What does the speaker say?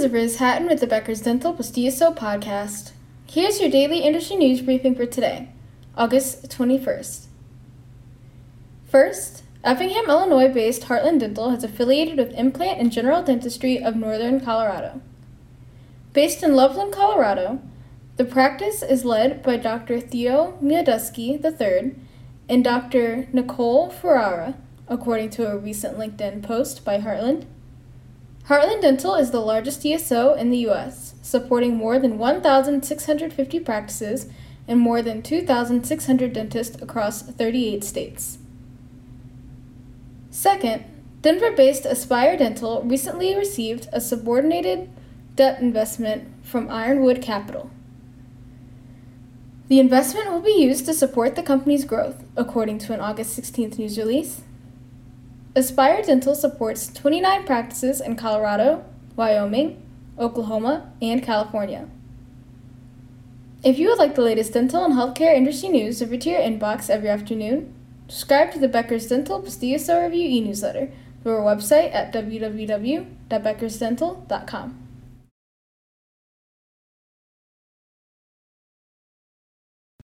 is Liz Hatton with the Becker's Dental + DSO podcast. Here's your daily industry news briefing for today, August 21st. First, Effingham, Illinois based Heartland Dental has affiliated with Implant and General Dentistry of Northern Colorado. Based in Loveland, Colorado, the practice is led by Dr. Theo Miodowski III and Dr. Nicole Ferrara, according to a recent LinkedIn post by Heartland. Heartland Dental is the largest DSO in the U.S., supporting more than 1,650 practices and more than 2,600 dentists across 38 states. Second, Denver based Espire Dental recently received a subordinated debt investment from Ironwood Capital. The investment will be used to support the company's growth, according to an August 16th news release. Espire Dental supports 29 practices in Colorado, Wyoming, Oklahoma, and California. If you would like the latest dental and healthcare industry news delivered to your inbox every afternoon, subscribe to the Becker's Dental + DSO Review e newsletter through our website at www.beckersdental.com.